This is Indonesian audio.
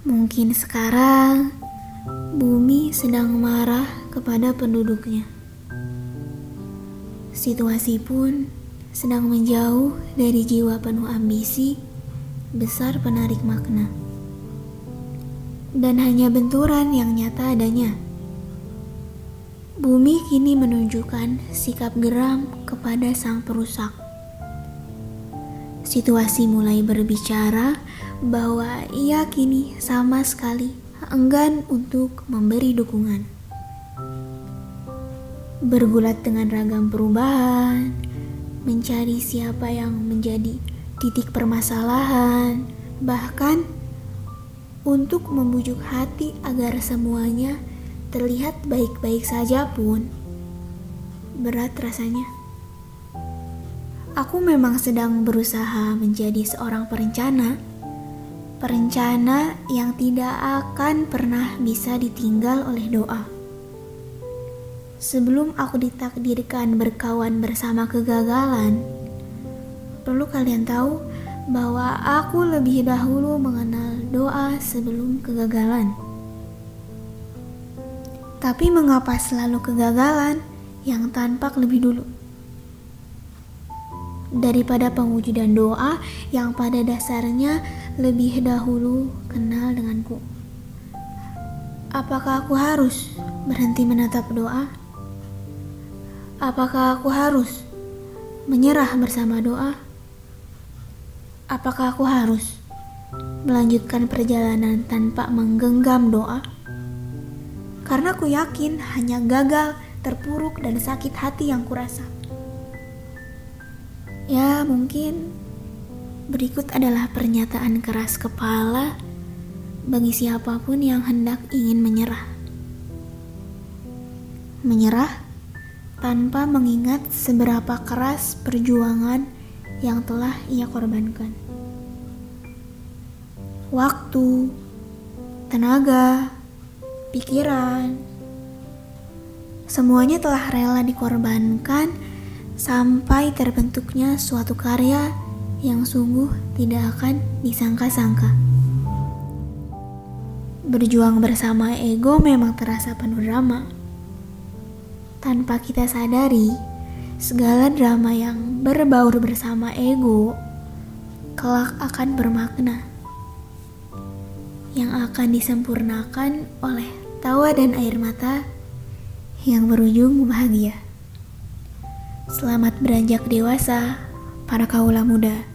Mungkin sekarang bumi sedang marah kepada penduduknya. Situasi pun sedang menjauh dari jiwa penuh ambisi, besar penarik makna. Dan hanya benturan yang nyata adanya. Bumi kini menunjukkan sikap geram kepada sang perusak. Situasi mulai berbicara bahwa ia kini sama sekali enggan untuk memberi dukungan. Bergulat dengan ragam perubahan, mencari siapa yang menjadi titik permasalahan, bahkan untuk membujuk hati agar semuanya terlihat baik-baik saja pun berat rasanya. Aku memang sedang berusaha menjadi seorang perencana perencana yang tidak akan pernah bisa ditinggal oleh doa. Sebelum aku ditakdirkan berkawan bersama kegagalan, perlu kalian tahu bahwa aku lebih dahulu mengenal doa sebelum kegagalan. Tapi mengapa selalu kegagalan yang tampak lebih dulu? Daripada pengujudan doa yang pada dasarnya lebih dahulu kenal denganku. Apakah aku harus berhenti menatap doa? Apakah aku harus menyerah bersama doa? Apakah aku harus melanjutkan perjalanan tanpa menggenggam doa? Karena aku yakin hanya gagal, terpuruk, dan sakit hati yang kurasa. Ya, mungkin Berikut adalah pernyataan keras kepala bagi siapa pun yang hendak ingin menyerah. Menyerah tanpa mengingat seberapa keras perjuangan yang telah ia korbankan. Waktu, tenaga, pikiran, semuanya telah rela dikorbankan sampai terbentuknya suatu karya yang sungguh tidak akan disangka-sangka. Berjuang bersama ego memang terasa penuh drama. Tanpa kita sadari, segala drama yang berbaur bersama ego kelak akan bermakna yang akan disempurnakan oleh tawa dan air mata yang berujung bahagia. Selamat beranjak dewasa, para kaula muda.